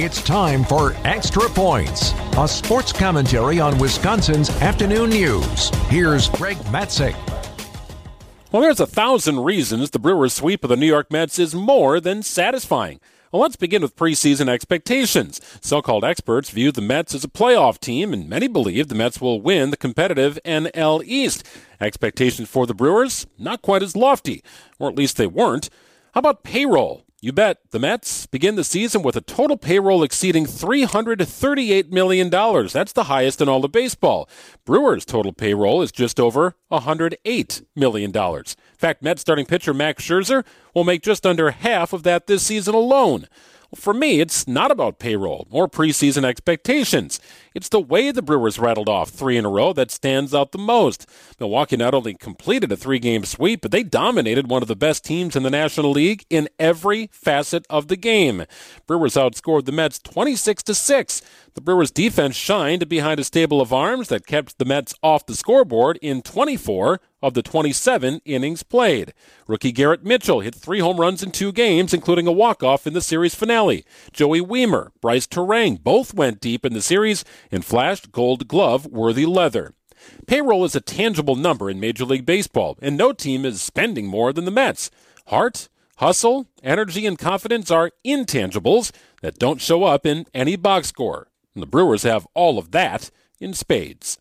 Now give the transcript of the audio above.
It's time for Extra Points, a sports commentary on Wisconsin's afternoon news. Here's Greg Matzek. Well, there's a thousand reasons the Brewers' sweep of the New York Mets is more than satisfying. Well, let's begin with preseason expectations. So called experts view the Mets as a playoff team, and many believe the Mets will win the competitive NL East. Expectations for the Brewers? Not quite as lofty, or at least they weren't. How about payroll? You bet the Mets begin the season with a total payroll exceeding $338 million. That's the highest in all of baseball. Brewers' total payroll is just over $108 million. In fact, Mets starting pitcher Max Scherzer will make just under half of that this season alone. For me, it's not about payroll or preseason expectations. It's the way the Brewers rattled off three in a row that stands out the most. Milwaukee not only completed a three game sweep, but they dominated one of the best teams in the National League in every facet of the game. Brewers outscored the Mets 26 to 6. The Brewers defense shined behind a stable of arms that kept the Mets off the scoreboard in 24 of the 27 innings played. Rookie Garrett Mitchell hit three home runs in two games, including a walk-off in the series finale. Joey Wiemer, Brice Turang both went deep in the series and flashed gold glove worthy leather. Payroll is a tangible number in Major League Baseball, and no team is spending more than the Mets. Heart, hustle, energy, and confidence are intangibles that don't show up in any box score. And the Brewers have all of that in spades.